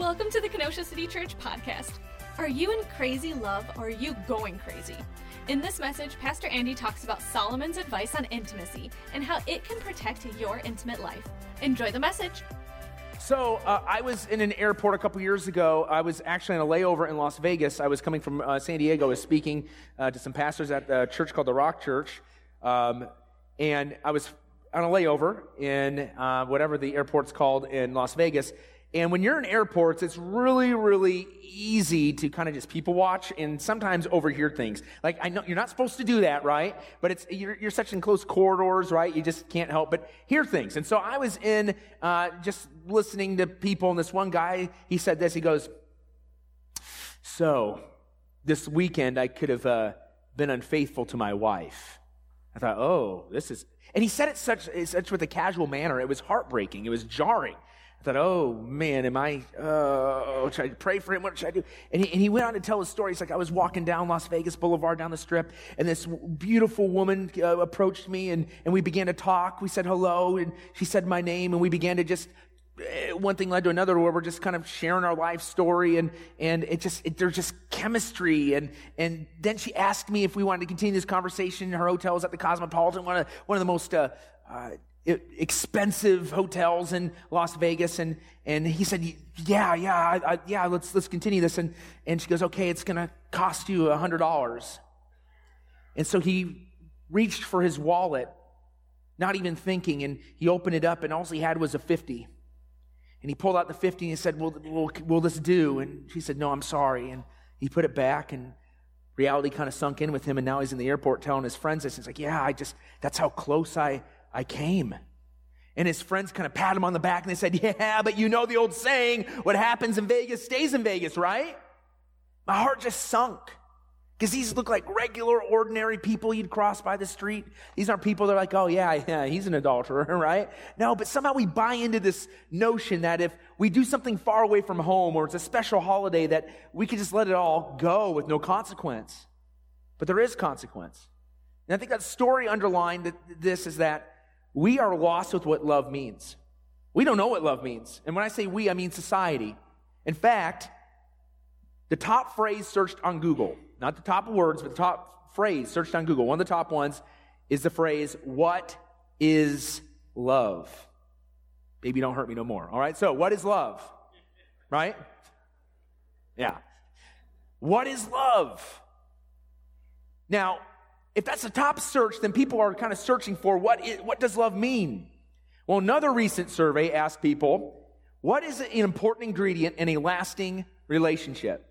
Welcome to the Kenosha City Church podcast. Are you in crazy love or are you going crazy? In this message, Pastor Andy talks about Solomon's advice on intimacy and how it can protect your intimate life. Enjoy the message. So uh, I was in an airport a couple years ago. I was actually on a layover in Las Vegas. I was coming from uh, San Diego. I was speaking uh, to some pastors at a church called the Rock Church, um, and I was on a layover in uh, whatever the airport's called in Las Vegas. And when you're in airports, it's really, really easy to kind of just people watch and sometimes overhear things. Like, I know you're not supposed to do that, right? But it's, you're, you're such in close corridors, right? You just can't help but hear things. And so I was in, uh, just listening to people and this one guy, he said this, he goes, so this weekend I could have, uh, been unfaithful to my wife. I thought, oh, this is, and he said it such, such with a casual manner. It was heartbreaking. It was jarring. I thought, oh man, am I, uh, should I pray for him? What should I do? And he, and he went on to tell his story. He's like, I was walking down Las Vegas Boulevard down the strip and this beautiful woman uh, approached me and, and we began to talk. We said hello and she said my name and we began to just, uh, one thing led to another where we're just kind of sharing our life story and, and it just, it, there's just chemistry. And, and then she asked me if we wanted to continue this conversation. In her hotel was at the Cosmopolitan, one of, one of the most, uh, uh, expensive hotels in Las Vegas. And, and he said, yeah, yeah, I, I, yeah, let's, let's continue this. And, and she goes, okay, it's going to cost you a hundred dollars. And so he reached for his wallet, not even thinking, and he opened it up and all he had was a 50. And he pulled out the 50 and he said, will, will, will this do? And she said, no, I'm sorry. And he put it back and reality kind of sunk in with him. And now he's in the airport telling his friends this. He's like, yeah, I just, that's how close I, I came. And his friends kind of pat him on the back and they said, Yeah, but you know the old saying, what happens in Vegas stays in Vegas, right? My heart just sunk. Because these look like regular, ordinary people you'd cross by the street. These aren't people that are like, oh yeah, yeah, he's an adulterer, right? No, but somehow we buy into this notion that if we do something far away from home or it's a special holiday that we can just let it all go with no consequence. But there is consequence. And I think that story underlined this is that we are lost with what love means. We don't know what love means. And when I say we, I mean society. In fact, the top phrase searched on Google, not the top words, but the top phrase searched on Google, one of the top ones is the phrase, What is love? Baby, don't hurt me no more. All right, so what is love? Right? Yeah. What is love? Now, if that's the top search, then people are kind of searching for what, is, what does love mean? Well, another recent survey asked people, what is an important ingredient in a lasting relationship?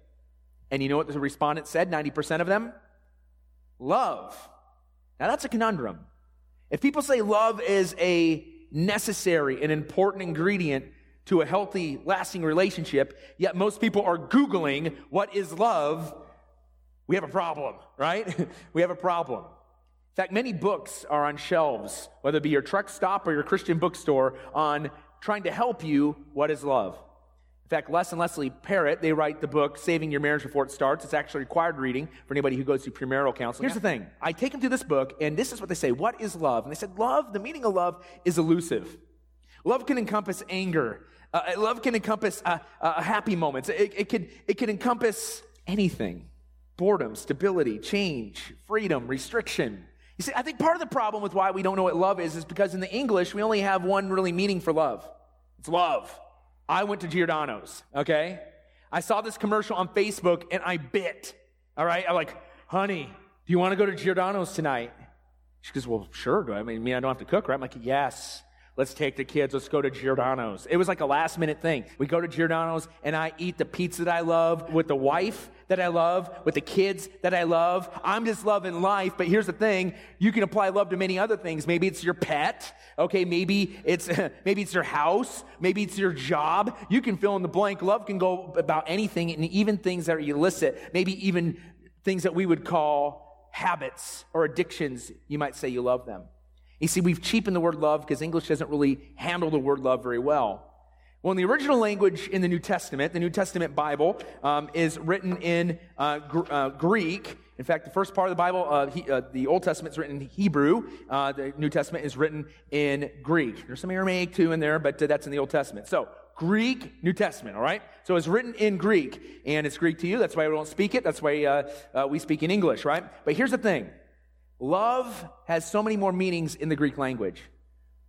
And you know what the respondents said, 90% of them? Love. Now that's a conundrum. If people say love is a necessary and important ingredient to a healthy, lasting relationship, yet most people are Googling what is love, we have a problem, right? we have a problem. In fact, many books are on shelves, whether it be your truck stop or your Christian bookstore, on trying to help you what is love. In fact, Les and Leslie Parrott, they write the book Saving Your Marriage Before It Starts. It's actually required reading for anybody who goes through premarital counseling. Here's the thing. I take them through this book, and this is what they say. What is love? And they said, love, the meaning of love is elusive. Love can encompass anger. Uh, love can encompass uh, uh, happy moments. It, it, could, it can encompass anything boredom, stability, change, freedom, restriction. You see, I think part of the problem with why we don't know what love is is because in the English, we only have one really meaning for love. It's love. I went to Giordano's, okay? I saw this commercial on Facebook and I bit. All right? I'm like, honey, do you want to go to Giordano's tonight? She goes, well, sure. I mean, I don't have to cook, right? I'm like, yes. Let's take the kids. Let's go to Giordano's. It was like a last minute thing. We go to Giordano's and I eat the pizza that I love with the wife that I love, with the kids that I love. I'm just loving life. But here's the thing. You can apply love to many other things. Maybe it's your pet. Okay. Maybe it's, maybe it's your house. Maybe it's your job. You can fill in the blank. Love can go about anything and even things that are illicit. Maybe even things that we would call habits or addictions. You might say you love them. You see, we've cheapened the word love because English doesn't really handle the word love very well. Well, in the original language in the New Testament, the New Testament Bible um, is written in uh, gr- uh, Greek. In fact, the first part of the Bible, uh, he, uh, the Old Testament is written in Hebrew. Uh, the New Testament is written in Greek. There's some Aramaic too in there, but uh, that's in the Old Testament. So, Greek New Testament, all right? So it's written in Greek, and it's Greek to you. That's why we don't speak it. That's why we speak in English, right? But here's the thing love has so many more meanings in the Greek language.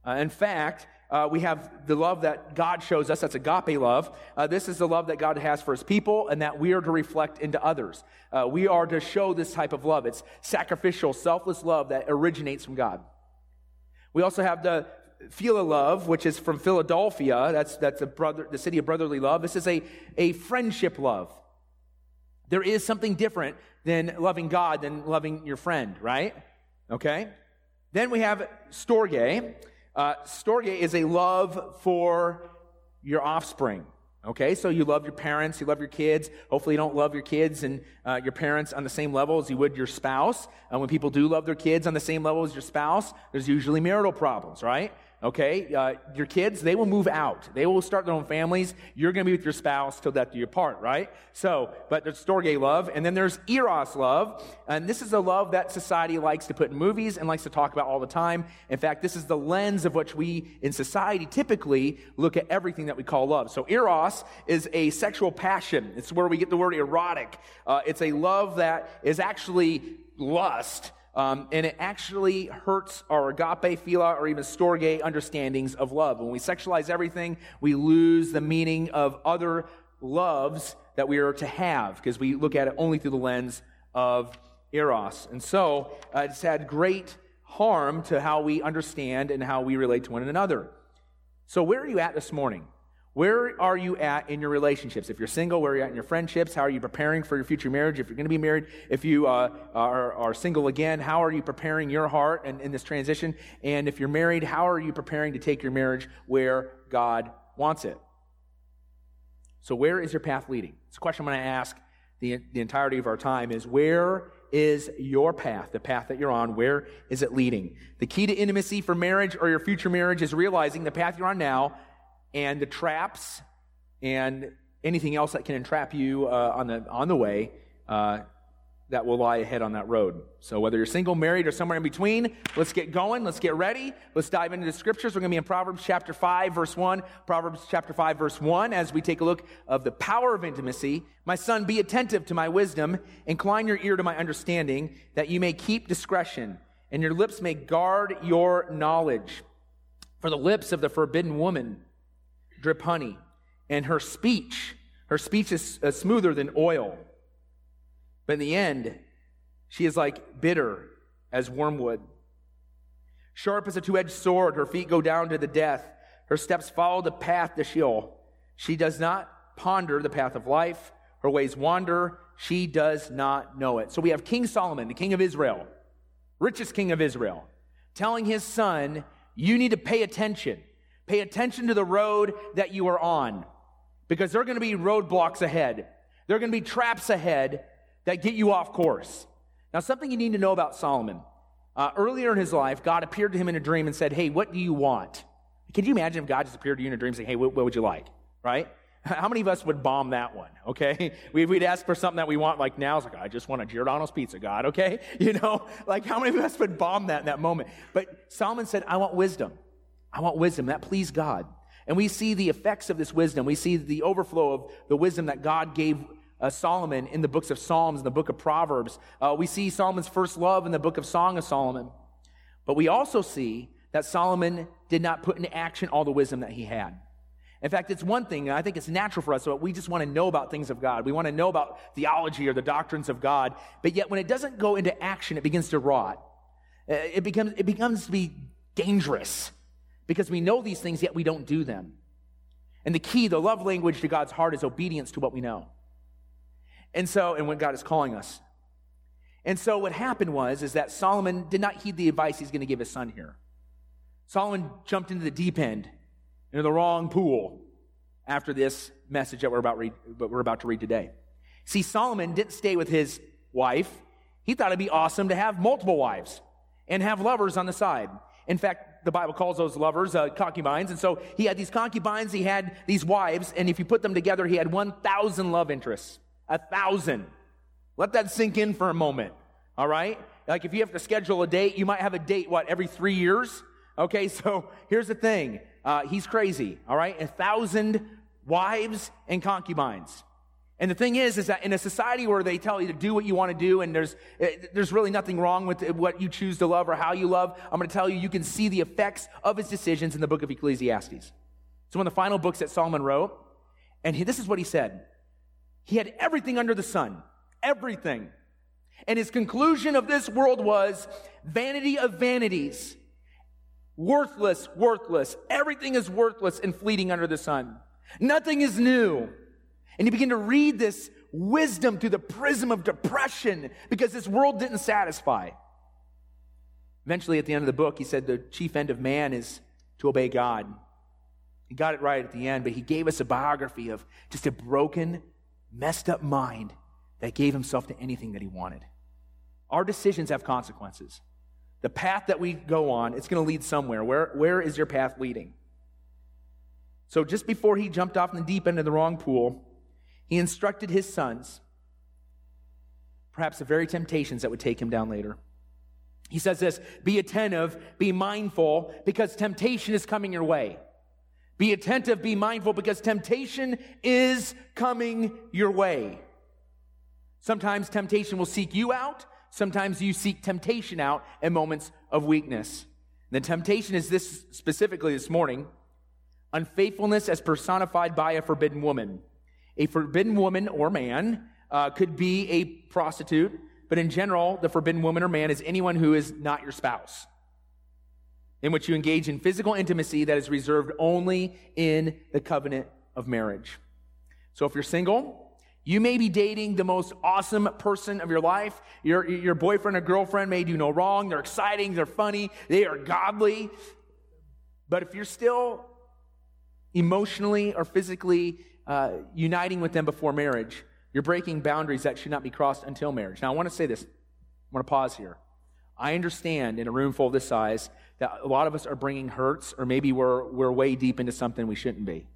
In fact, uh, we have the love that God shows us. That's agape love. Uh, this is the love that God has for his people and that we are to reflect into others. Uh, we are to show this type of love. It's sacrificial, selfless love that originates from God. We also have the Phila love, which is from Philadelphia. That's, that's a brother, the city of brotherly love. This is a, a friendship love. There is something different than loving God than loving your friend, right? Okay? Then we have storge. Uh, storge is a love for your offspring. Okay, so you love your parents, you love your kids. Hopefully, you don't love your kids and uh, your parents on the same level as you would your spouse. Uh, when people do love their kids on the same level as your spouse, there's usually marital problems, right? Okay? Uh, your kids, they will move out. They will start their own families. You're going to be with your spouse till death do you part, right? So, but there's storge love, and then there's eros love, and this is a love that society likes to put in movies and likes to talk about all the time. In fact, this is the lens of which we in society typically look at everything that we call love. So, eros is a sexual passion. It's where we get the word erotic. Uh, it's a love that is actually lust um, and it actually hurts our agape, phila, or even storge understandings of love. When we sexualize everything, we lose the meaning of other loves that we are to have because we look at it only through the lens of eros. And so uh, it's had great harm to how we understand and how we relate to one another. So, where are you at this morning? Where are you at in your relationships? If you're single, where are you at in your friendships? How are you preparing for your future marriage? If you're going to be married, if you uh, are, are, single again, how are you preparing your heart in, in this transition? And if you're married, how are you preparing to take your marriage where God wants it? So, where is your path leading? It's a question I'm going to ask the, the entirety of our time is where is your path, the path that you're on, where is it leading? The key to intimacy for marriage or your future marriage is realizing the path you're on now and the traps and anything else that can entrap you uh, on, the, on the way uh, that will lie ahead on that road. So, whether you're single, married, or somewhere in between, let's get going. Let's get ready. Let's dive into the scriptures. We're going to be in Proverbs chapter 5, verse 1. Proverbs chapter 5, verse 1, as we take a look of the power of intimacy. My son, be attentive to my wisdom, incline your ear to my understanding, that you may keep discretion, and your lips may guard your knowledge. For the lips of the forbidden woman, drip honey, and her speech, her speech is uh, smoother than oil. But in the end, she is like bitter as wormwood. Sharp as a two edged sword, her feet go down to the death. Her steps follow the path to Sheol. She does not ponder the path of life. Her ways wander. She does not know it. So we have King Solomon, the king of Israel, richest king of Israel, telling his son, You need to pay attention. Pay attention to the road that you are on because there are going to be roadblocks ahead. There are going to be traps ahead that get you off course. Now, something you need to know about Solomon. Uh, earlier in his life, God appeared to him in a dream and said, Hey, what do you want? Can you imagine if God just appeared to you in a dream saying, Hey, what, what would you like? Right? How many of us would bomb that one? Okay, we'd ask for something that we want, like now. It's like I just want a Giordano's pizza, God. Okay, you know, like how many of us would bomb that in that moment? But Solomon said, "I want wisdom." I want wisdom. That pleased God. And we see the effects of this wisdom. We see the overflow of the wisdom that God gave uh, Solomon in the books of Psalms, in the book of Proverbs. Uh, we see Solomon's first love in the book of Song of Solomon. But we also see that Solomon did not put into action all the wisdom that he had. In fact, it's one thing, and I think it's natural for us, so we just want to know about things of God. We want to know about theology or the doctrines of God. But yet, when it doesn't go into action, it begins to rot. Uh, it becomes, it becomes to be dangerous because we know these things, yet we don't do them. And the key, the love language to God's heart is obedience to what we know. And so, and when God is calling us. And so what happened was, is that Solomon did not heed the advice he's going to give his son here. Solomon jumped into the deep end, into the wrong pool after this message that we're about, read, what we're about to read today. See, Solomon didn't stay with his wife. He thought it'd be awesome to have multiple wives and have lovers on the side. In fact, the Bible calls those lovers uh, concubines. And so he had these concubines, he had these wives, and if you put them together, he had 1,000 love interests. A thousand. Let that sink in for a moment. All right? Like if you have to schedule a date, you might have a date, what, every three years? Okay, so here's the thing. Uh, he's crazy. All right? A thousand wives and concubines. And the thing is, is that in a society where they tell you to do what you want to do and there's, eh, there's really nothing wrong with what you choose to love or how you love, I'm going to tell you, you can see the effects of his decisions in the book of Ecclesiastes. It's one of the final books that Solomon wrote. And he, this is what he said. He had everything under the sun. Everything. And his conclusion of this world was vanity of vanities. Worthless, worthless. Everything is worthless and fleeting under the sun. Nothing is new. And you begin to read this wisdom through the prism of depression because this world didn't satisfy. Eventually, at the end of the book, he said the chief end of man is to obey God. He got it right at the end, but he gave us a biography of just a broken, messed up mind that gave himself to anything that he wanted. Our decisions have consequences. The path that we go on, it's going to lead somewhere. Where, where is your path leading? So, just before he jumped off in the deep end of the wrong pool, he instructed his sons, perhaps the very temptations that would take him down later. He says this Be attentive, be mindful, because temptation is coming your way. Be attentive, be mindful, because temptation is coming your way. Sometimes temptation will seek you out, sometimes you seek temptation out in moments of weakness. The temptation is this specifically this morning unfaithfulness as personified by a forbidden woman. A forbidden woman or man uh, could be a prostitute, but in general, the forbidden woman or man is anyone who is not your spouse, in which you engage in physical intimacy that is reserved only in the covenant of marriage. So if you're single, you may be dating the most awesome person of your life. Your, your boyfriend or girlfriend may do no wrong. They're exciting, they're funny, they are godly. But if you're still emotionally or physically uh, uniting with them before marriage, you're breaking boundaries that should not be crossed until marriage. Now, I want to say this. I want to pause here. I understand in a room full this size that a lot of us are bringing hurts, or maybe we're, we're way deep into something we shouldn't be.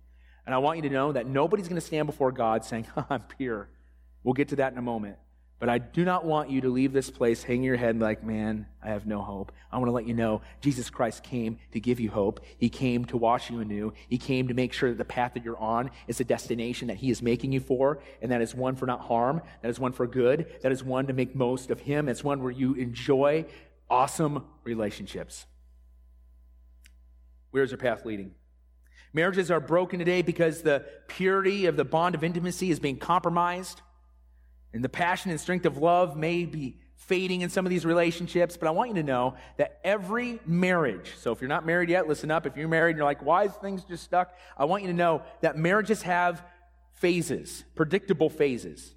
And I want you to know that nobody's going to stand before God saying, I'm pure. We'll get to that in a moment. But I do not want you to leave this place hanging your head like, man, I have no hope. I want to let you know Jesus Christ came to give you hope. He came to wash you anew. He came to make sure that the path that you're on is a destination that He is making you for, and that is one for not harm, that is one for good, that is one to make most of Him. It's one where you enjoy awesome relationships. Where's your path leading? Marriages are broken today because the purity of the bond of intimacy is being compromised. And the passion and strength of love may be fading in some of these relationships, but I want you to know that every marriage, so if you're not married yet, listen up. If you're married and you're like, why is things just stuck? I want you to know that marriages have phases, predictable phases.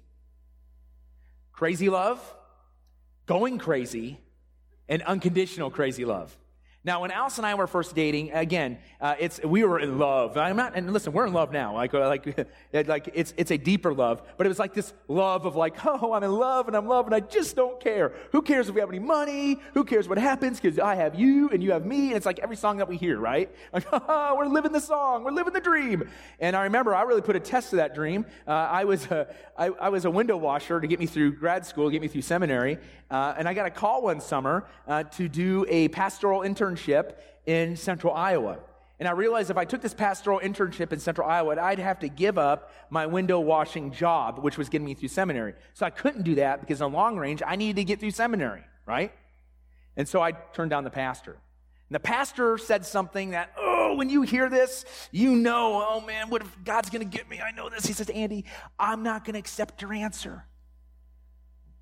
Crazy love, going crazy, and unconditional crazy love. Now, when Alice and I were first dating, again, uh, it's we were in love. I'm not, and listen, we're in love now. Like, uh, like, like it's it's a deeper love, but it was like this love of like, oh, I'm in love and I'm in love and I just don't care. Who cares if we have any money? Who cares what happens? Because I have you and you have me, and it's like every song that we hear, right? Like, oh, we're living the song, we're living the dream. And I remember I really put a test to that dream. Uh, I was a, I, I was a window washer to get me through grad school, get me through seminary, uh, and I got a call one summer uh, to do a pastoral internship in central Iowa. And I realized if I took this pastoral internship in central Iowa, I'd have to give up my window washing job, which was getting me through seminary. So I couldn't do that because in long range, I needed to get through seminary, right? And so I turned down the pastor. And the pastor said something that, oh, when you hear this, you know, oh man, what if God's going to get me? I know this. He says, Andy, I'm not going to accept your answer.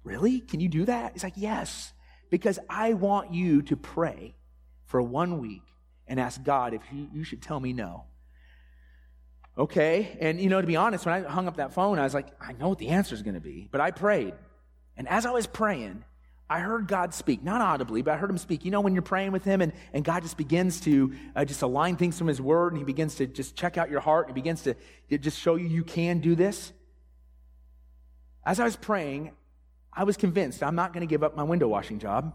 Really? Can you do that? He's like, Yes, because I want you to pray for one week and ask God if you, you should tell me no. Okay. And, you know, to be honest, when I hung up that phone, I was like, I know what the answer is going to be. But I prayed. And as I was praying, I heard God speak, not audibly, but I heard him speak. You know, when you're praying with him and, and God just begins to uh, just align things from his word and he begins to just check out your heart and he begins to, to just show you you can do this. As I was praying, I was convinced I'm not going to give up my window washing job,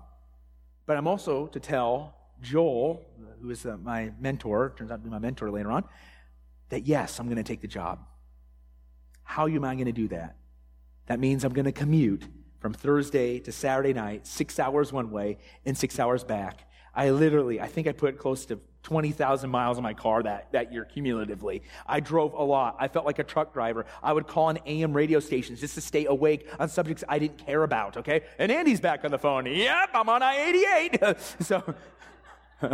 but I'm also to tell Joel, who is uh, my mentor, turns out to be my mentor later on, that yes, I'm going to take the job. How am I going to do that? That means I'm going to commute from Thursday to Saturday night, six hours one way and six hours back. I literally, I think I put close to 20,000 miles on my car that, that year cumulatively. I drove a lot. I felt like a truck driver. I would call on AM radio stations just to stay awake on subjects I didn't care about, okay? And Andy's back on the phone. Yep, I'm on I 88. so,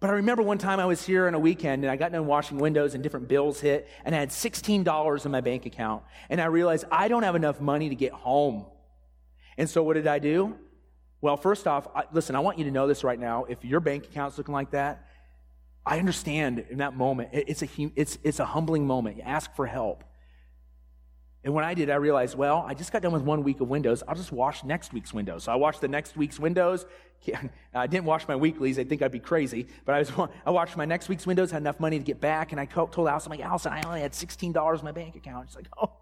but I remember one time I was here on a weekend and I got done washing windows and different bills hit and I had $16 in my bank account. And I realized I don't have enough money to get home. And so what did I do? Well, first off, I, listen, I want you to know this right now. If your bank account's looking like that, I understand in that moment. It, it's, a, it's, it's a humbling moment. You ask for help. And when I did, I realized, well, I just got done with one week of windows. I'll just wash next week's windows. So I washed the next week's windows. I didn't wash my weeklies. I think I'd be crazy. But I, was, I watched my next week's windows, had enough money to get back. And I told Allison, I'm like, Allison, I only had $16 in my bank account. She's like, oh,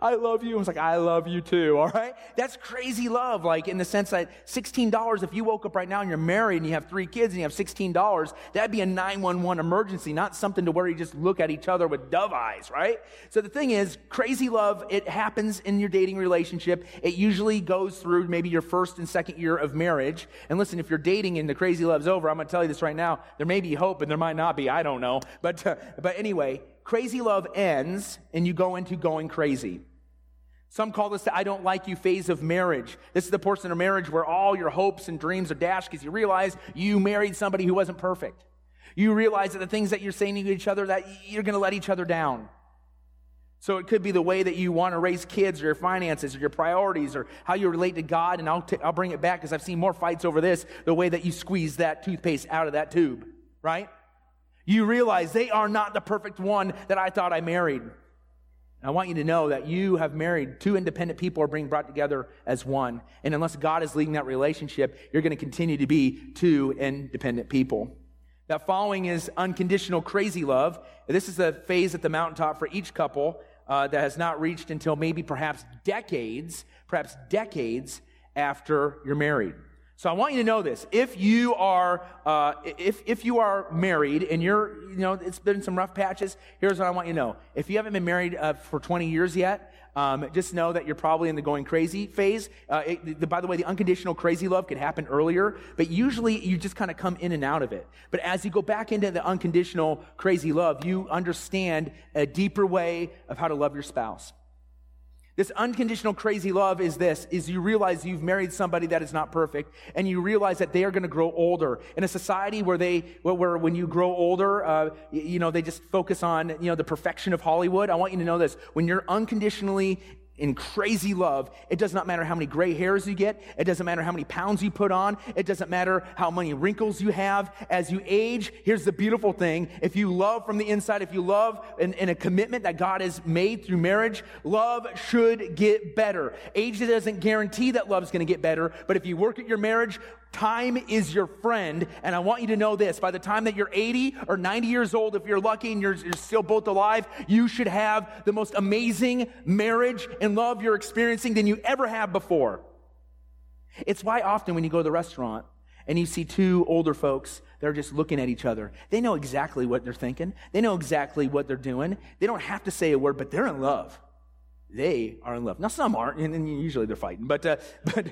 I love you. I was like, I love you too. All right. That's crazy love. Like in the sense that $16, if you woke up right now and you're married and you have three kids and you have $16, that'd be a 911 emergency, not something to where you just look at each other with dove eyes, right? So the thing is, crazy love, it happens in your dating relationship. It usually goes through maybe your first and second year of marriage. And listen, if you're dating and the crazy love's over, I'm going to tell you this right now. There may be hope and there might not be. I don't know. But, uh, but anyway, crazy love ends and you go into going crazy. Some call this the I don't like you phase of marriage. This is the portion of marriage where all your hopes and dreams are dashed because you realize you married somebody who wasn't perfect. You realize that the things that you're saying to each other that you're going to let each other down. So it could be the way that you want to raise kids or your finances or your priorities or how you relate to God. And I'll, t- I'll bring it back because I've seen more fights over this, the way that you squeeze that toothpaste out of that tube, right? You realize they are not the perfect one that I thought I married. I want you to know that you have married two independent people are being brought together as one. And unless God is leading that relationship, you're going to continue to be two independent people. That following is unconditional crazy love. This is the phase at the mountaintop for each couple uh, that has not reached until maybe perhaps decades, perhaps decades after you're married. So I want you to know this. If you are, uh, if, if you are married and you're, you know, it's been some rough patches, here's what I want you to know. If you haven't been married uh, for 20 years yet, um, just know that you're probably in the going crazy phase. Uh, it, the, by the way, the unconditional crazy love could happen earlier, but usually you just kind of come in and out of it. But as you go back into the unconditional crazy love, you understand a deeper way of how to love your spouse. This unconditional crazy love is this, is you realize you've married somebody that is not perfect and you realize that they are going to grow older. In a society where they, where when you grow older, uh, you know, they just focus on, you know, the perfection of Hollywood. I want you to know this. When you're unconditionally in crazy love. It does not matter how many gray hairs you get. It doesn't matter how many pounds you put on. It doesn't matter how many wrinkles you have. As you age, here's the beautiful thing. If you love from the inside, if you love in, in a commitment that God has made through marriage, love should get better. Age doesn't guarantee that love's going to get better, but if you work at your marriage, Time is your friend. And I want you to know this by the time that you're 80 or 90 years old, if you're lucky and you're, you're, still both alive, you should have the most amazing marriage and love you're experiencing than you ever have before. It's why often when you go to the restaurant and you see two older folks, they're just looking at each other. They know exactly what they're thinking, they know exactly what they're doing. They don't have to say a word, but they're in love. They are in love. Now, some aren't, and usually they're fighting, but, uh, but,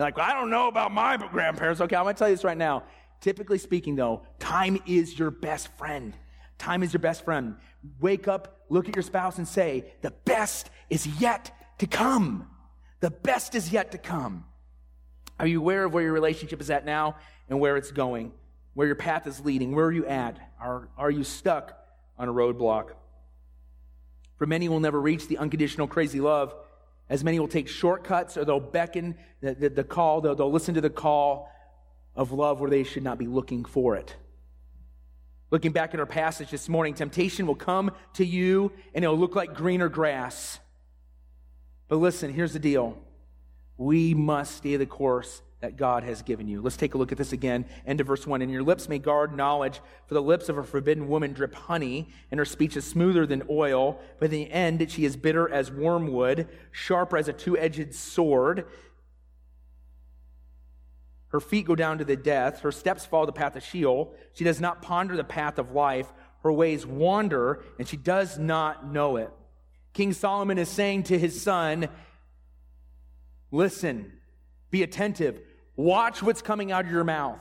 you're like, I don't know about my grandparents. Okay, I'm going to tell you this right now. Typically speaking, though, time is your best friend. Time is your best friend. Wake up, look at your spouse, and say, The best is yet to come. The best is yet to come. Are you aware of where your relationship is at now and where it's going? Where your path is leading? Where are you at? Are, are you stuck on a roadblock? For many will never reach the unconditional crazy love as many will take shortcuts or they'll beckon the, the, the call, they'll, they'll listen to the call of love where they should not be looking for it. Looking back at our passage this morning, temptation will come to you and it'll look like greener grass. But listen, here's the deal we must stay the course that God has given you. Let's take a look at this again. End of verse 1. And your lips may guard knowledge, for the lips of a forbidden woman drip honey, and her speech is smoother than oil, but in the end she is bitter as wormwood, sharper as a two edged sword. Her feet go down to the death, her steps follow the path of Sheol. She does not ponder the path of life, her ways wander, and she does not know it. King Solomon is saying to his son, Listen, be attentive, Watch what's coming out of your mouth.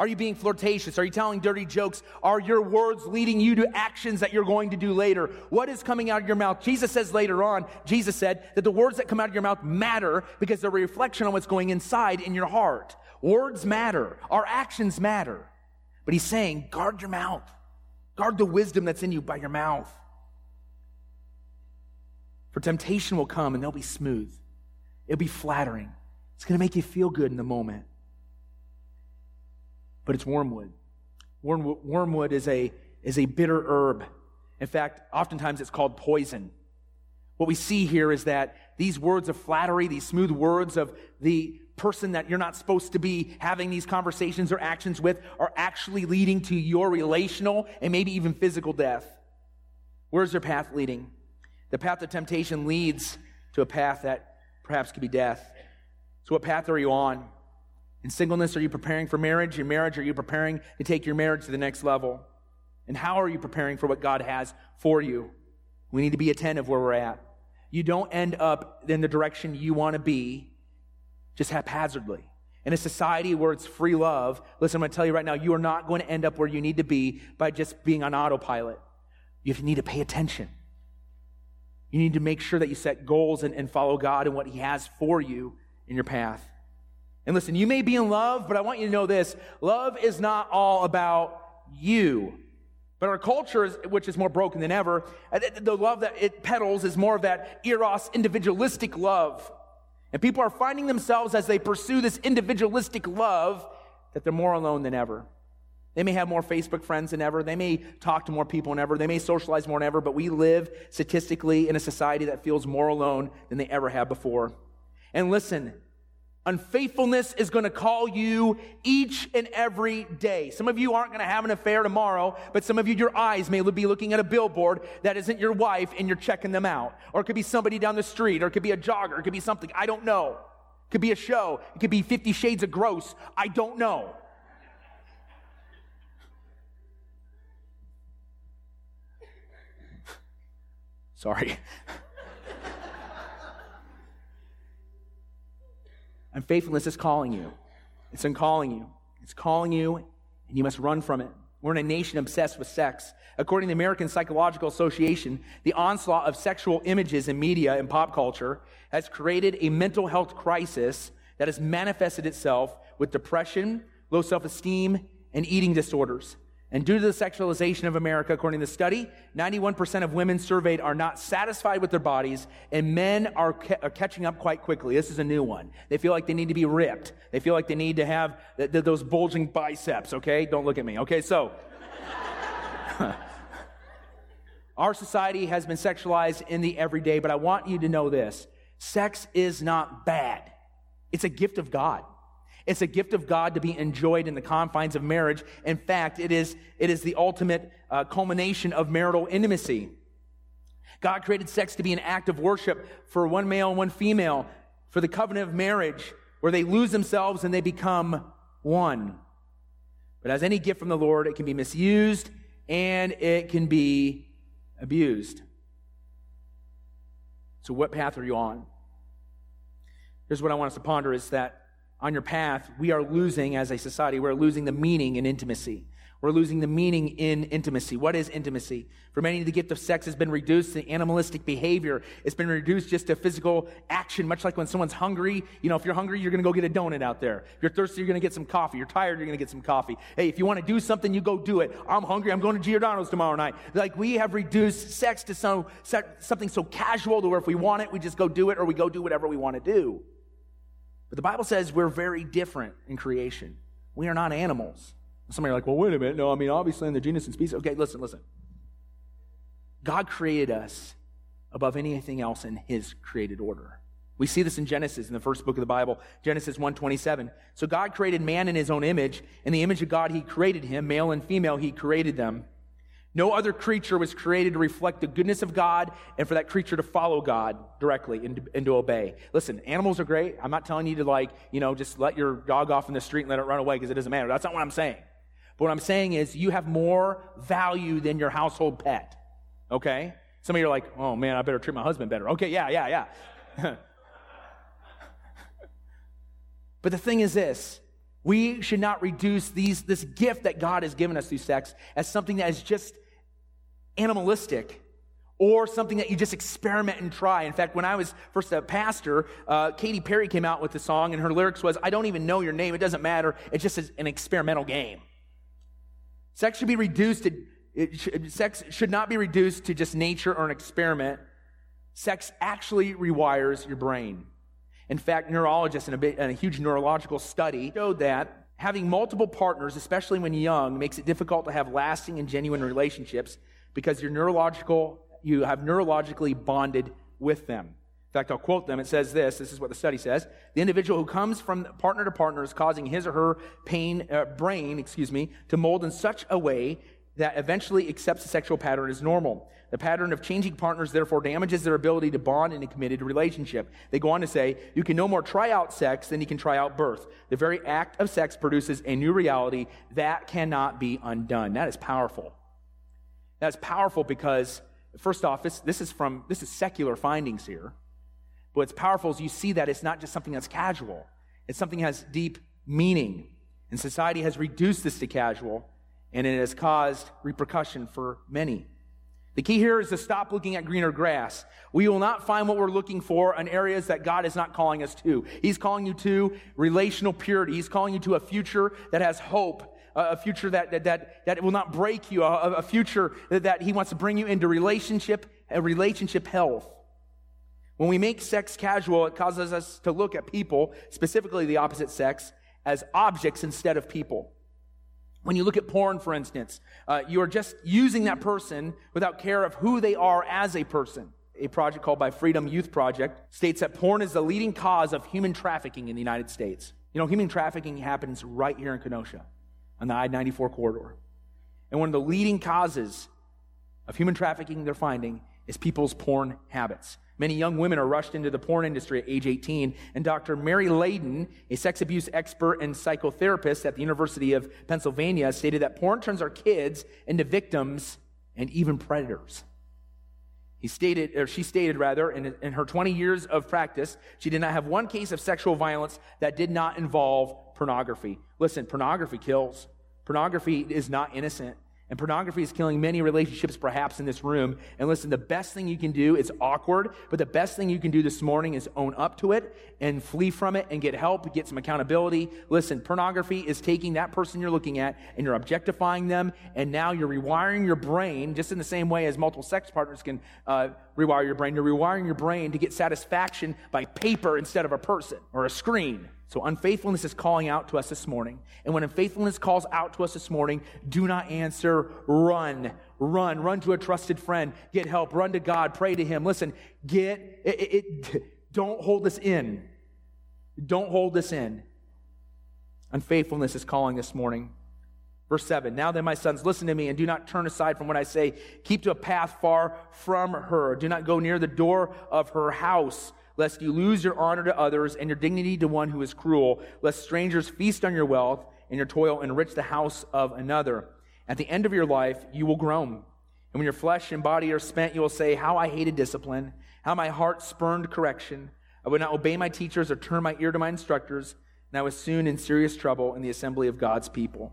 Are you being flirtatious? Are you telling dirty jokes? Are your words leading you to actions that you're going to do later? What is coming out of your mouth? Jesus says later on, Jesus said that the words that come out of your mouth matter because they're a reflection on what's going inside in your heart. Words matter. Our actions matter. But he's saying, guard your mouth. Guard the wisdom that's in you by your mouth. For temptation will come and they'll be smooth. It'll be flattering. It's going to make you feel good in the moment but it's wormwood. Wormwood is a, is a bitter herb. In fact, oftentimes it's called poison. What we see here is that these words of flattery, these smooth words of the person that you're not supposed to be having these conversations or actions with, are actually leading to your relational and maybe even physical death. Where's your path leading? The path of temptation leads to a path that perhaps could be death. So, what path are you on? In singleness, are you preparing for marriage? In marriage, are you preparing to take your marriage to the next level? And how are you preparing for what God has for you? We need to be attentive where we're at. You don't end up in the direction you want to be just haphazardly. In a society where it's free love, listen, I'm going to tell you right now, you are not going to end up where you need to be by just being on autopilot. You need to pay attention. You need to make sure that you set goals and, and follow God and what He has for you in your path. And listen, you may be in love, but I want you to know this love is not all about you. But our culture, is, which is more broken than ever, uh, the love that it peddles is more of that eros, individualistic love. And people are finding themselves as they pursue this individualistic love that they're more alone than ever. They may have more Facebook friends than ever. They may talk to more people than ever. They may socialize more than ever, but we live statistically in a society that feels more alone than they ever have before. And listen, Unfaithfulness is going to call you each and every day. Some of you aren't going to have an affair tomorrow, but some of you, your eyes may be looking at a billboard that isn't your wife and you're checking them out. Or it could be somebody down the street, or it could be a jogger, it could be something. I don't know. It could be a show, it could be 50 Shades of Gross. I don't know. Sorry. Unfaithfulness is calling you. It's in calling you. It's calling you, and you must run from it. We're in a nation obsessed with sex. According to the American Psychological Association, the onslaught of sexual images in media and pop culture has created a mental health crisis that has manifested itself with depression, low self esteem, and eating disorders. And due to the sexualization of America, according to the study, 91% of women surveyed are not satisfied with their bodies, and men are, ca- are, catching up quite quickly. This is a new one. They feel like they need to be ripped. They feel like they need to have th- th- those bulging biceps, okay? Don't look at me, okay? So, our society has been sexualized in the everyday, but I want you to know this sex is not bad, it's a gift of God. It's a gift of God to be enjoyed in the confines of marriage. In fact, it is, it is the ultimate uh, culmination of marital intimacy. God created sex to be an act of worship for one male and one female, for the covenant of marriage, where they lose themselves and they become one. But as any gift from the Lord, it can be misused and it can be abused. So, what path are you on? Here's what I want us to ponder is that on your path, we are losing as a society, we're losing the meaning in intimacy. We're losing the meaning in intimacy. What is intimacy? For many, the gift of sex has been reduced to animalistic behavior. It's been reduced just to physical action, much like when someone's hungry. You know, if you're hungry, you're going to go get a donut out there. If you're thirsty, you're going to get some coffee. You're tired, you're going to get some coffee. Hey, if you want to do something, you go do it. I'm hungry. I'm going to Giordano's tomorrow night. Like we have reduced sex to some, something so casual to where if we want it, we just go do it or we go do whatever we want to do. But the Bible says we're very different in creation. We are not animals. Somebody like, well, wait a minute. No, I mean, obviously in the genus and species. Okay, listen, listen. God created us above anything else in his created order. We see this in Genesis, in the first book of the Bible, Genesis 1:27. So God created man in his own image. In the image of God, he created him. Male and female, he created them. No other creature was created to reflect the goodness of God and for that creature to follow God directly and to, and to, obey. Listen, animals are great. I'm not telling you to, like, you know, just let your dog off in the street and let it run away because it doesn't matter. That's not what I'm saying. But what I'm saying is you have more value than your household pet. Okay? Some of you are like, oh man, I better treat my husband better. Okay, yeah, yeah, yeah. But the thing is this we should not reduce these, this gift that God has given us through sex as something that is just animalistic or something that you just experiment and try. In fact, when I was first a pastor, uh, Katy Perry came out with a song, and her lyrics was, I don't even know your name. It doesn't matter. It's just an experimental game. Sex should be reduced to, sex should not be reduced to just nature or an experiment. Sex actually rewires your brain. In fact, neurologists in a, bit, in a huge neurological study showed that having multiple partners, especially when young, makes it difficult to have lasting and genuine relationships because your neurological, you have neurologically bonded with them. In fact, I'll quote them. It says this. This is what the study says. The individual who comes from partner to partner is causing his or her pain, uh, brain, excuse me, to mold in such a way that eventually accepts the sexual pattern as normal. The pattern of changing partners therefore damages their ability to bond in a committed relationship. They go on to say, you can no more try out sex than you can try out birth. The very act of sex produces a new reality that cannot be undone. That is powerful. That's powerful because, first off, this, this is from, this is secular findings here. But what's powerful is you see that it's not just something that's casual. It's something that has deep meaning. And society has reduced this to casual, and it has caused repercussion for many. The key here is to stop looking at greener grass. We will not find what we're looking for in areas that God is not calling us to. He's calling you to relational purity. He's calling you to a future that has hope, a future that, that, that, that will not break you, a, a future that, that He wants to bring you into relationship, a relationship health. When we make sex casual, it causes us to look at people, specifically the opposite sex, as objects instead of people. When you look at porn, for instance, uh, you are just using that person without care of who they are as a person. A project called by Freedom Youth Project states that porn is the leading cause of human trafficking in the United States. You know, human trafficking happens right here in Kenosha on the I 94 corridor. And one of the leading causes of human trafficking they're finding is people's porn habits. Many young women are rushed into the porn industry at age 18, and Dr. Mary Layden, a sex abuse expert and psychotherapist at the University of Pennsylvania, stated that porn turns our kids into victims and even predators. He stated, or she stated rather, in, in her 20 years of practice, she did not have one case of sexual violence that did not involve pornography. Listen, pornography kills. Pornography is not innocent. And pornography is killing many relationships, perhaps in this room. And listen, the best thing you can do, it's awkward, but the best thing you can do this morning is own up to it and flee from it and get help, get some accountability. Listen, pornography is taking that person you're looking at and you're objectifying them, and now you're rewiring your brain, just in the same way as multiple sex partners can uh, rewire your brain. You're rewiring your brain to get satisfaction by paper instead of a person or a screen. So unfaithfulness is calling out to us this morning. And when unfaithfulness calls out to us this morning, do not answer, run. Run. Run to a trusted friend. Get help. Run to God. Pray to Him. Listen, get it, it, it don't hold this in. Don't hold this in. Unfaithfulness is calling this morning. Verse 7 Now then, my sons, listen to me and do not turn aside from what I say. Keep to a path far from her. Do not go near the door of her house lest you lose your honor to others and your dignity to one who is cruel, lest strangers feast on your wealth and your toil enrich the house of another. At the end of your life, you will groan. And when your flesh and body are spent, you will say, How I hated discipline, how my heart spurned correction. I would not obey my teachers or turn my ear to my instructors, and I was soon in serious trouble in the assembly of God's people.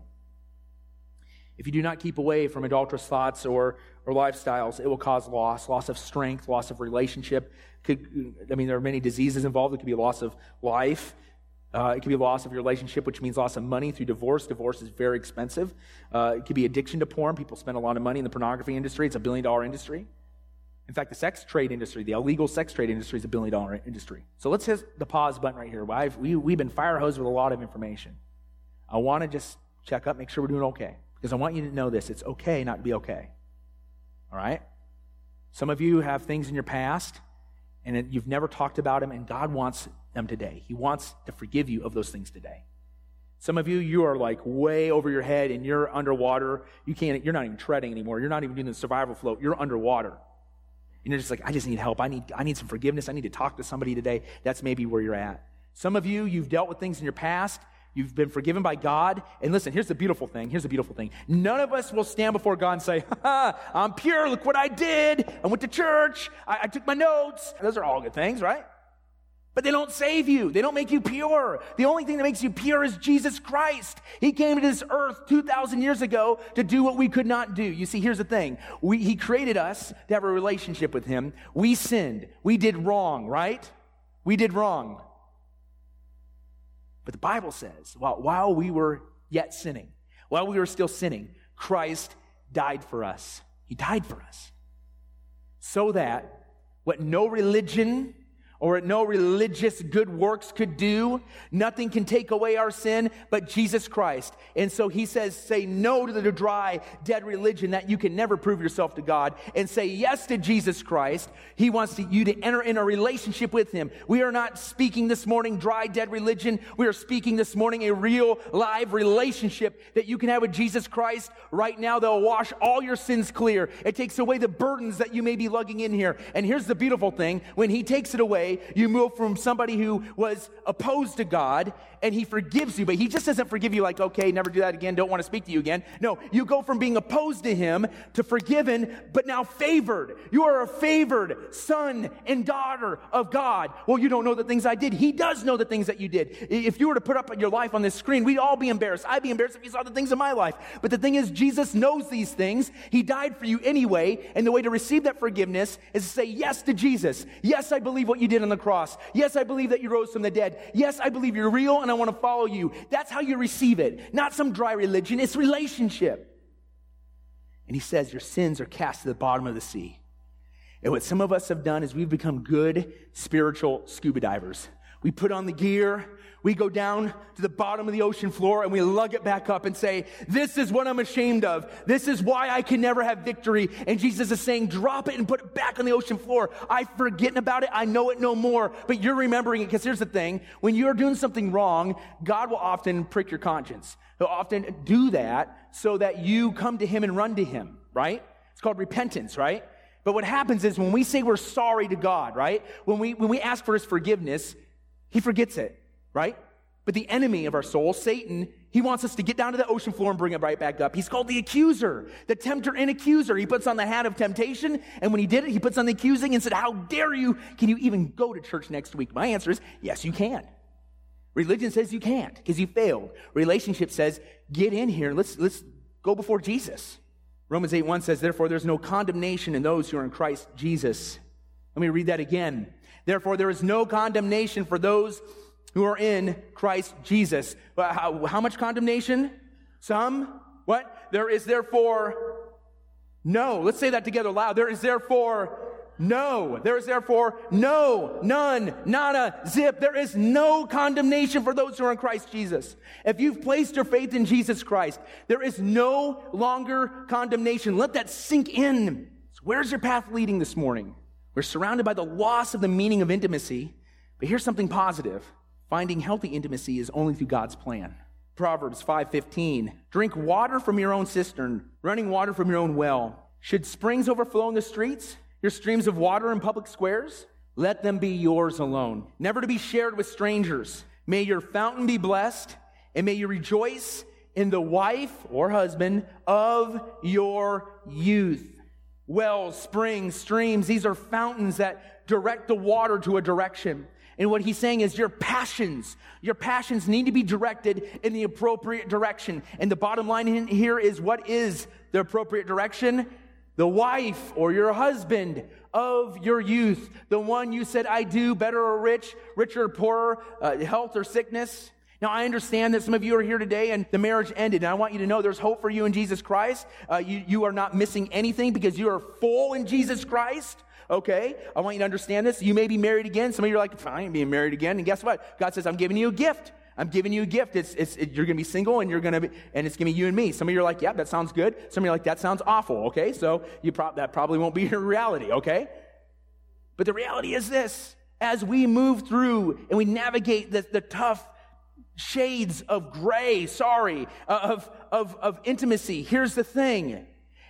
If you do not keep away from adulterous thoughts or, or lifestyles, it will cause loss loss of strength, loss of relationship. Could, I mean, there are many diseases involved. It could be loss of life. Uh, it could be loss of your relationship, which means loss of money through divorce. Divorce is very expensive. Uh, it could be addiction to porn. People spend a lot of money in the pornography industry. It's a billion dollar industry. In fact, the sex trade industry, the illegal sex trade industry, is a billion dollar industry. So let's hit the pause button right here. I've, we, we've been fire hosed with a lot of information. I want to just check up, make sure we're doing okay. Because I want you to know this it's okay not to be okay. All right? Some of you have things in your past and you've never talked about them, and God wants them today. He wants to forgive you of those things today. Some of you, you are like way over your head and you're underwater. You can't, you're not even treading anymore. You're not even doing the survival float. You're underwater. And you're just like, I just need help. I need, I need some forgiveness. I need to talk to somebody today. That's maybe where you're at. Some of you, you've dealt with things in your past You've been forgiven by God. And listen, here's the beautiful thing. Here's the beautiful thing. None of us will stand before God and say, I'm pure. Look what I did. I went to church. I, I took my notes. Those are all good things, right? but they don't save you. They don't make you pure. The only thing that makes you pure is Jesus Christ. He came to this earth 2,000 years ago to do what we could not do. You see, here's the thing. We, he created us to have a relationship with Him. We sinned. We did wrong, right? We did wrong. But the Bible says, while, while we were yet sinning, while we were still sinning, Christ died for us. He died for us. So that what no religion or no religious good works could do. Nothing can take away our sin but Jesus Christ. And so he says, say no to the dry, dead religion that you can never prove yourself to God and say yes to Jesus Christ. He wants to, you to enter in a relationship with him. We are not speaking this morning dry, dead religion. We are speaking this morning a real, live relationship that you can have with Jesus Christ right now. They'll wash all your sins clear. It takes away the burdens that you may be lugging in here. And here's the beautiful thing. When he takes it away, you move from somebody who was opposed to God and he forgives you, but he just doesn't forgive you like, okay, never do that again, don't want to speak to you again. No, you go from being opposed to him to forgiven, but now favored. You are a favored son and daughter of God. Well, you don't know the things I did. He does know the things that you did. If you were to put up your life on this screen, we'd all be embarrassed. I'd be embarrassed if you saw the things in my life. But the thing is, Jesus knows these things. He died for you anyway, and the way to receive that forgiveness is to say yes to Jesus. Yes, I believe what you did on the cross. Yes, I believe that you rose from the dead. Yes, I believe you're real and I want to follow you. That's how you receive it. Not some dry religion, it's relationship. And he says, Your sins are cast to the bottom of the sea. And what some of us have done is we've become good spiritual scuba divers. We put on the gear, we go down to the bottom of the ocean floor and we lug it back up and say, This is what I'm ashamed of. This is why I can never have victory. And Jesus is saying, Drop it and put it back on the ocean floor. I've forgotten about it. I know it no more. But you're remembering it because here's the thing when you're doing something wrong, God will often prick your conscience. He'll often do that so that you come to Him and run to Him, right? It's called repentance, right? But what happens is when we say we're sorry to God, right? When we, when we ask for His forgiveness, He forgets it right? But the enemy of our soul, Satan, he wants us to get down to the ocean floor and bring it right back up. He's called the accuser, the tempter and accuser. He puts on the hat of temptation, and when he did it, he puts on the accusing and said, How dare you? Can you even go to church next week? My answer is, Yes, you can. Religion says you can't because you failed. Relationship says, Get in here, let's, let's go before Jesus. Romans 8 1 says, Therefore, there's no condemnation in those who are in Christ Jesus. Let me read that again. Therefore, there is no condemnation for those who are in Christ Jesus. How, how much condemnation? Some? What? There is therefore no. Let's say that together loud. There is therefore no. There is therefore no, none, nada, zip. There is no condemnation for those who are in Christ Jesus. If you've placed your faith in Jesus Christ, there is no longer condemnation. Let that sink in. So where's your path leading this morning? We're surrounded by the loss of the meaning of intimacy, but here's something positive. Finding healthy intimacy is only through God's plan. Proverbs 5:15 Drink water from your own cistern, running water from your own well. Should springs overflow in the streets, your streams of water in public squares? Let them be yours alone, never to be shared with strangers. May your fountain be blessed, and may you rejoice in the wife or husband of your youth. Wells, springs, streams, these are fountains that direct the water to a direction. And what he's saying is your passions, your passions need to be directed in the appropriate direction. And the bottom line here is what is the appropriate direction? The wife or your husband of your youth, the one you said, I do, better or rich, richer or poorer, uh, health or sickness. Now, I understand that some of you are here today and the marriage ended, and I want you to know there's hope for you in Jesus Christ. Uh, you, you are not missing anything because you are full in Jesus Christ. Okay, I want you to understand this. You may be married again. Some of you are like, I'm being married again. And guess what? God says, I'm giving you a gift. I'm giving you a gift. It's, it's, it, you're going to be single and you're going to be, and it's going to be you and me. Some of you are like, yeah, that sounds good. Some of you are like, that sounds awful. Okay, so you that probably won't be your reality. Okay, but the reality is this: as we move through and we navigate the, the tough shades of gray, sorry, uh, of, of, of intimacy. Here's the thing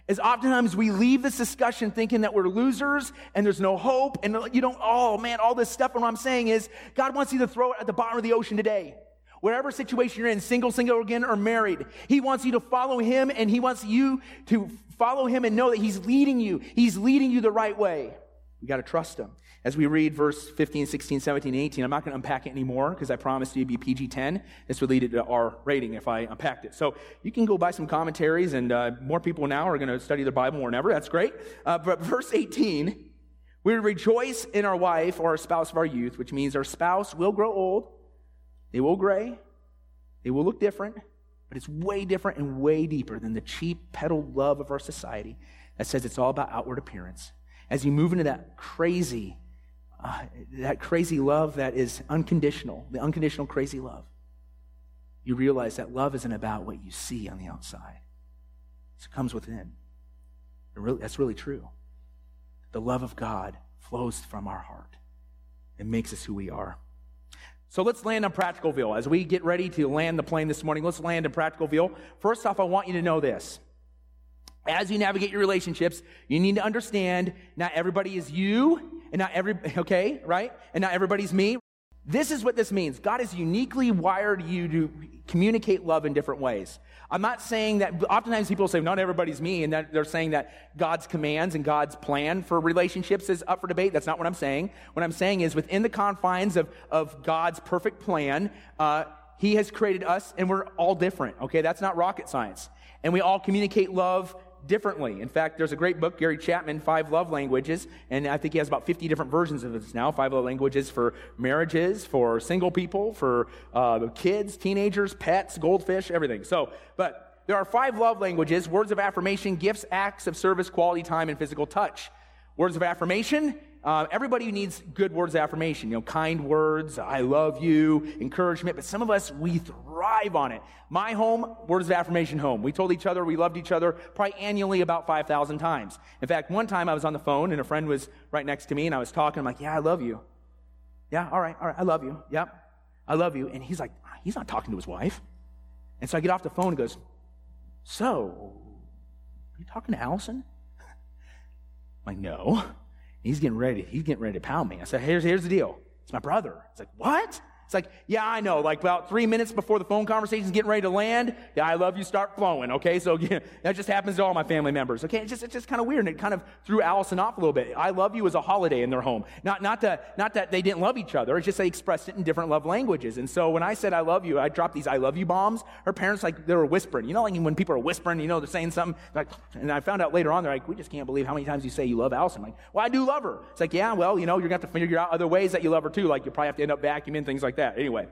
is oftentimes we leave this discussion thinking that we're losers and there's no hope and you don't, oh man, all this stuff. And what I'm saying is God wants you to throw it at the bottom of the ocean today. Whatever situation you're in, single, single again, or married, He wants you to follow Him and He wants you to follow Him and know that He's leading you. He's leading you the right way. We got to trust him. As we read verse 15, 16, 17, 18, I'm not going to unpack it anymore because I promised you it'd be PG 10. This would lead to our rating if I unpacked it. So you can go buy some commentaries, and uh, more people now are going to study the Bible more than ever. That's great. Uh, but verse 18, we rejoice in our wife or our spouse of our youth, which means our spouse will grow old, they will gray, they will look different, but it's way different and way deeper than the cheap peddled love of our society that says it's all about outward appearance as you move into that crazy, uh, that crazy love that is unconditional, the unconditional crazy love, you realize that love isn't about what you see on the outside. It comes within. It really, that's really true. The love of God flows from our heart and makes us who we are. So let's land on Practicalville. As we get ready to land the plane this morning, let's land in Practicalville. First off, I want you to know this as you navigate your relationships, you need to understand not everybody is you and not every, okay, right? And not everybody's me. This is what this means. God has uniquely wired you to communicate love in different ways. I'm not saying that, oftentimes people say, not everybody's me, and they're saying that God's commands and God's plan for relationships is up for debate. That's not what I'm saying. What I'm saying is within the confines of, of God's perfect plan, uh, He has created us and we're all different, okay? That's not rocket science. And we all communicate love differently. In fact, there's a great book, Gary Chapman, Five Love Languages, and I think he has about 50 different versions of this now. Five love languages for marriages, for single people, for uh, kids, teenagers, pets, goldfish, everything. So, but there are five love languages words of affirmation, gifts, acts of service, quality time, and physical touch. Words of affirmation, uh, everybody needs good words of affirmation, you know, kind words, I love you, encouragement, but some of us, we thrive on it. My home, words of affirmation home. We told each other we loved each other probably annually about 5,000 times. In fact, one time I was on the phone and a friend was right next to me and I was talking. I'm like, yeah, I love you. Yeah, all right, all right, I love you. Yep, I love you. And he's like, he's not talking to his wife. And so I get off the phone and goes, so, are you talking to Allison? I'm like, no. He's getting ready. He's getting ready to pound me. I said, here's, here's the deal. It's my brother. It's like, what? It's like, yeah, I know. Like about three minutes before the phone conversation's getting ready to land, yeah, I love you start flowing. Okay, so yeah, that just happens to all my family members. Okay, it's just it's just kind of weird, and it kind of threw Allison off a little bit. I love you as a holiday in their home. Not not that not that they didn't love each other. It's just they expressed it in different love languages. And so when I said I love you, I dropped these I love you bombs. Her parents like they were whispering. You know, like when people are whispering, you know, they're saying something. Like, and I found out later on, they're like, we just can't believe how many times you say you love Allison. I'm like, well, I do love her. It's like, yeah, well, you know, you're gonna have to figure out other ways that you love her too. Like you probably have to end up vacuuming things like that. Anyway.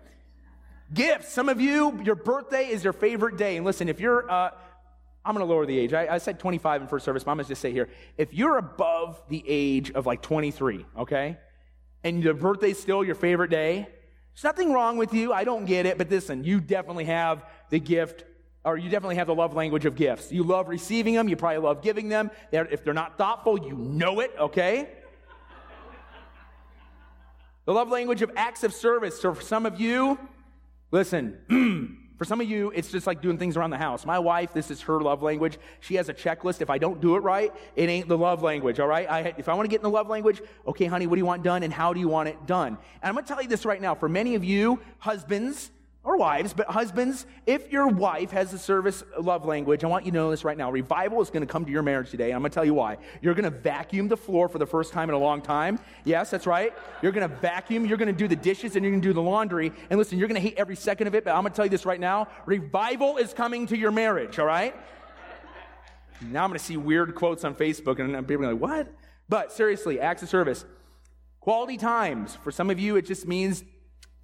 Gifts. Some of you, your birthday is your favorite day. And listen, if you're, uh, I'm going to lower the age. I, I, said 25 in first service, to just say here if you're above the age of like 23, okay, and your birthday's still your favorite day, there's nothing wrong with you. I don't get it, but listen, you definitely have the gift or you definitely have the love language of gifts. You love receiving them. You probably love giving them. They're, if they're not thoughtful, you know it, okay? The love language of acts of service. So for some of you, Listen, for some of you, it's just like doing things around the house. My wife, this is her love language. She has a checklist. If I don't do it right, it ain't the love language, all right? I, if I want to get in the love language, okay, honey, what do you want done and how do you want it done? And I'm going to tell you this right now. For many of you, husbands, or wives, but husbands, if your wife has a service love language, I want you to know this right now. Revival is going to come to your marriage today. I'm going to tell you why. You're going to vacuum the floor for the first time in a long time. Yes, that's right. You're going to vacuum, you're going to do the dishes, and you're going to do the laundry. And listen, you're going to hate every second of it, but I'm going to tell you this right now. Revival is coming to your marriage, all right? Now I'm going to see weird quotes on Facebook, and people are like, what? But seriously, acts of service. Quality times. For some of you, it just means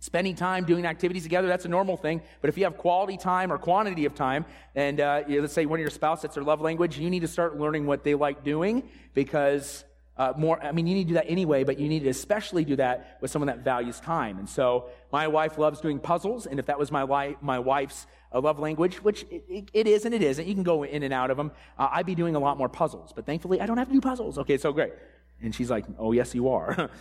Spending time doing activities together, that's a normal thing. But if you have quality time or quantity of time, and uh, let's say one of your spouse, that's their love language, you need to start learning what they like doing because uh, more, I mean, you need to do that anyway, but you need to especially do that with someone that values time. And so my wife loves doing puzzles, and if that was my, li- my wife's uh, love language, which it, it, it is and it isn't, you can go in and out of them, uh, I'd be doing a lot more puzzles. But thankfully, I don't have to do puzzles. Okay, so great. And she's like, oh, yes, you are.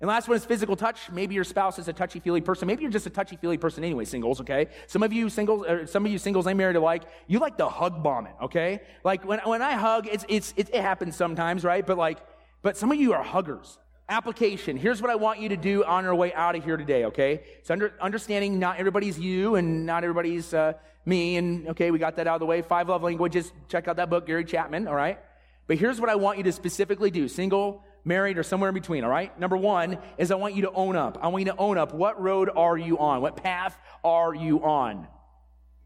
And last one is physical touch. Maybe your spouse is a touchy feely person. Maybe you're just a touchy feely person anyway, singles, okay? Some of you singles, some of you singles I'm married alike, you like the hug bombing, okay? Like when, when I hug, it's, it's, it, it happens sometimes, right? But like, but some of you are huggers. Application. Here's what I want you to do on your way out of here today, okay? It's under, understanding not everybody's you and not everybody's uh, me. And okay, we got that out of the way. Five love languages. Check out that book, Gary Chapman, all right? But here's what I want you to specifically do. Single, married, or somewhere in between, all right? Number one is I want you to own up. I want you to own up. What road are you on? What path are you on?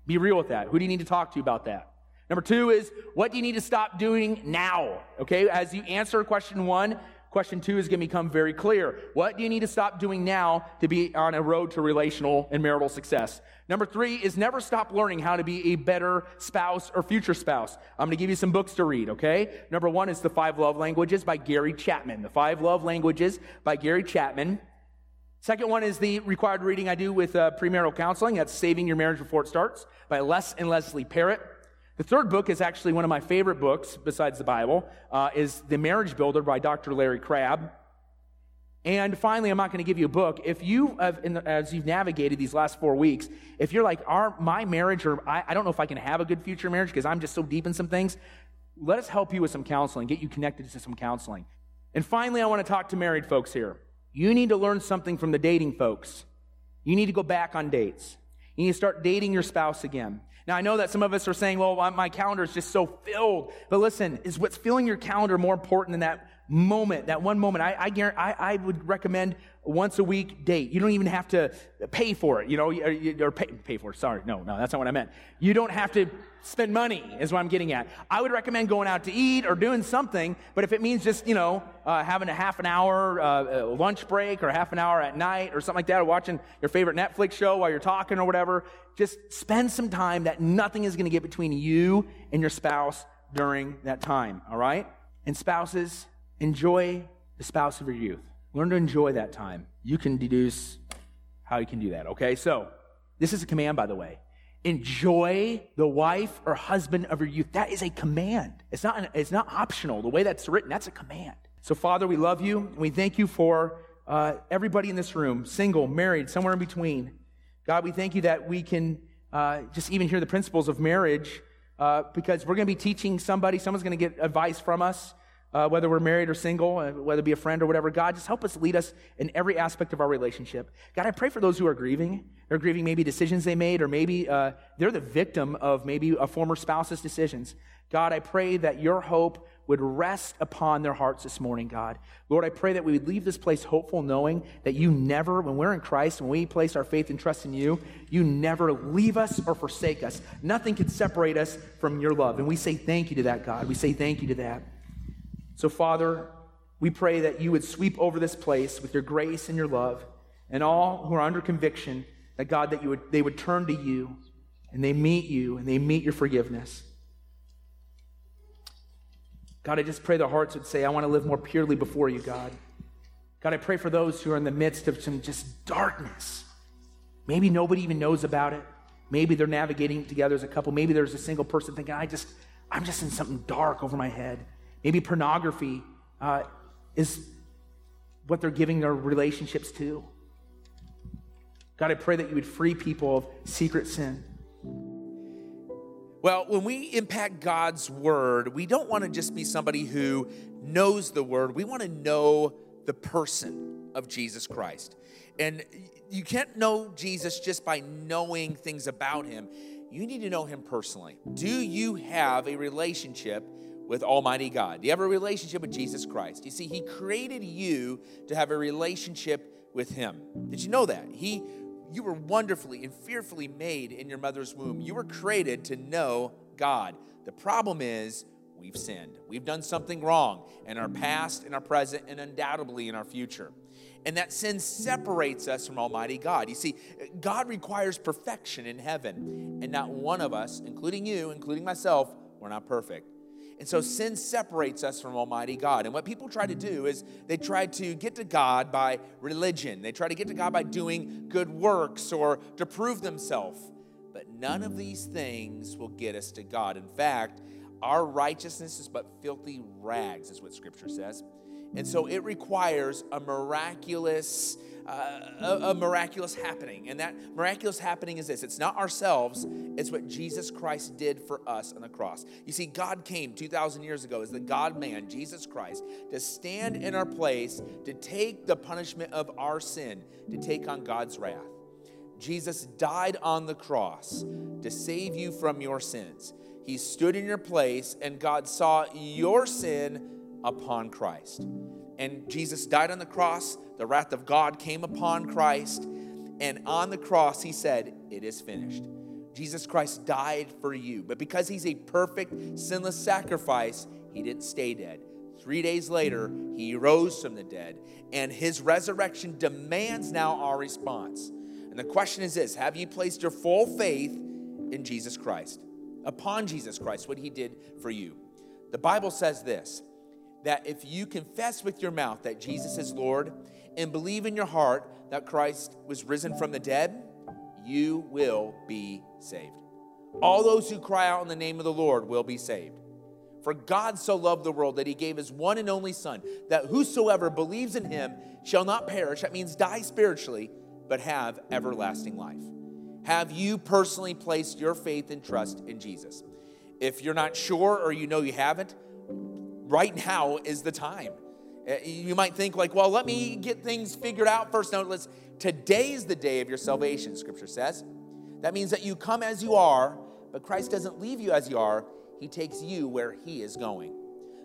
Be real with that. Who do you need to talk to about that? Number two is what do you need to stop doing now? Okay, as you answer question one, question two is going to become very clear. What do you need to stop doing now to be on a road to relational and marital success? Number three is never stop learning how to be a better spouse or future spouse. I'm going to give you some books to read, okay? Number one is The Five Love Languages by Gary Chapman. The Five Love Languages by Gary Chapman. Second one is the required reading I do with uh, premarital counseling. That's Saving Your Marriage Before It Starts by Les and Leslie Parrott. The third book is actually one of my favorite books, besides the Bible, uh, is The Marriage Builder by Dr. Larry Crabb. And finally, I'm not going to give you a book. If you have, the, as you've navigated these last four weeks, if you're like, our, my marriage, or I, I don't know if I can have a good future marriage because I'm just so deep in some things, let us help you with some counseling, get you connected to some counseling. And finally, I want to talk to married folks here. You need to learn something from the dating folks. You need to go back on dates. You need to start dating your spouse again. Now, I know that some of us are saying, well, my calendar is just so filled. But listen, is what's filling your calendar more important than that moment, that one moment? I, I, guarantee, I, I would recommend once a week date. You don't even have to pay for it, you know, or, or pay, pay for it. Sorry, no, no, that's not what I meant. You don't have to spend money, is what I'm getting at. I would recommend going out to eat or doing something, but if it means just, you know, uh, having a half an hour uh, lunch break or half an hour at night or something like that, or watching your favorite Netflix show while you're talking or whatever, just spend some time that nothing is going to get between you and your spouse during that time, all right? And spouses, enjoy the spouse of your youth. Learn to enjoy that time. You can deduce how you can do that, okay? So, this is a command, by the way. Enjoy the wife or husband of your youth. That is a command. It's not, an, it's not optional. The way that's written, that's a command. So, Father, we love you and we thank you for uh, everybody in this room, single, married, somewhere in between. God, we thank you that we can uh, just even hear the principles of marriage uh, because we're going to be teaching somebody, someone's going to get advice from us uh, whether we're married or single, uh, whether it be a friend or whatever. God, just help us lead us in every aspect of our relationship. God, I pray for those who are grieving. They're grieving maybe decisions they made, or maybe uh, they're the victim of maybe a former spouse's decisions. God, I pray that your hope would rest upon their hearts this morning, God. Lord, I pray that we would leave this place hopeful, knowing that you never, when we're in Christ, when we place our faith and trust in you, you never leave us or forsake us. Nothing can separate us from your love. And we say thank you to that, God. We say thank you to that. So, Father, we pray that you would sweep over this place with your grace and your love, and all who are under conviction, that God, that you would, they would turn to you and they meet you and they meet your forgiveness. God, I just pray the hearts would say, I want to live more purely before you, God. God, I pray for those who are in the midst of some just darkness. Maybe nobody even knows about it. Maybe they're navigating together as a couple. Maybe there's a single person thinking, I just, I'm just in something dark over my head. Maybe pornography uh, is what they're giving their relationships to. God, I pray that you would free people of secret sin. Well, when we impact God's word, we don't want to just be somebody who knows the word. We want to know the person of Jesus Christ. And you can't know Jesus just by knowing things about him. You need to know him personally. Do you have a relationship with Almighty God? Do you have a relationship with Jesus Christ? You see, He created you to have a relationship with Him. Did you know that? He you were wonderfully and fearfully made in your mother's womb. You were created to know God. The problem is we've sinned. We've done something wrong in our past, in our present, and undoubtedly in our future. And that sin separates us from Almighty God. You see, God requires perfection in heaven, and not one of us, including you, including myself, we're not perfect. And so sin separates us from Almighty God. And what people try to do is they try to get to God by religion. They try to get to God by doing good works or to prove themselves. But none of these things will get us to God. In fact, our righteousness is but filthy rags, is what Scripture says. And so it requires a miraculous uh, a, a, miraculous happening. And that miraculous happening is this it's not ourselves, it's what Jesus Christ did for us on the cross. You see, God came 2,000 years ago as the God man, Jesus Christ, to stand in our place, to take the punishment of our sin, to take on God's wrath. Jesus died on the cross to save you from your sins. He stood in your place, and God saw your sin upon Christ. And Jesus died on the cross, the wrath of God came upon Christ, and on the cross he said, It is finished. Jesus Christ died for you, but because he's a perfect, sinless sacrifice, he didn't stay dead. Three days later, he rose from the dead, and his resurrection demands now our response. And the question is this Have you placed your full faith in Jesus Christ? Upon Jesus Christ, what he did for you. The Bible says this that if you confess with your mouth that Jesus is Lord and believe in your heart that Christ was risen from the dead, you will be saved. All those who cry out in the name of the Lord will be saved. For God so loved the world that he gave his one and only Son, that whosoever believes in him shall not perish, that means die spiritually, but have everlasting life. Have you personally placed your faith and trust in Jesus? If you're not sure or you know you haven't, right now is the time. Uh, you might think like, well, let me get things figured out first. No, let's. Today is the day of your salvation. Scripture says. That means that you come as you are, but Christ doesn't leave you as you are. He takes you where He is going.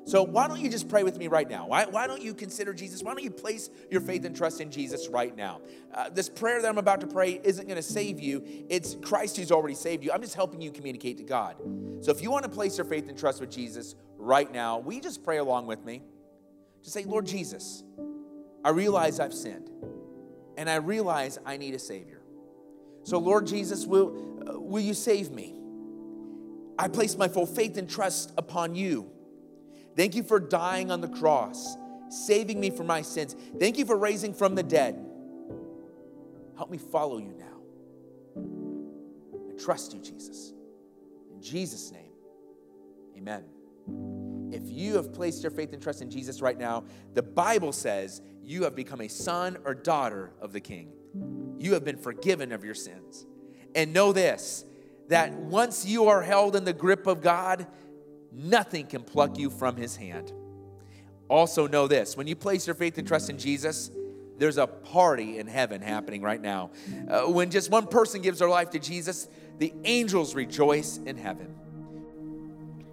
So why don't you just pray with me right now? Why, why don't you consider Jesus? Why don't you place your faith and trust in Jesus right now? Uh, this prayer that I'm about to pray isn't going to save you. It's Christ who's already saved you. I'm just helping you communicate to God. So if you want to place your faith and trust with Jesus right now, we just pray along with me? Just say, Lord Jesus, I realize I've sinned, and I realize I need a Savior. So, Lord Jesus, will, uh, will you save me? I place my full faith and trust upon you. Thank you for dying on the cross, saving me from my sins. Thank you for raising from the dead. Help me follow you now. I trust you, Jesus. In Jesus' name, amen. If you have placed your faith and trust in Jesus right now, the Bible says you have become a son or daughter of the King. You have been forgiven of your sins. And know this that once you are held in the grip of God, nothing can pluck you from his hand. Also, know this when you place your faith and trust in Jesus, there's a party in heaven happening right now. Uh, when just one person gives their life to Jesus, the angels rejoice in heaven.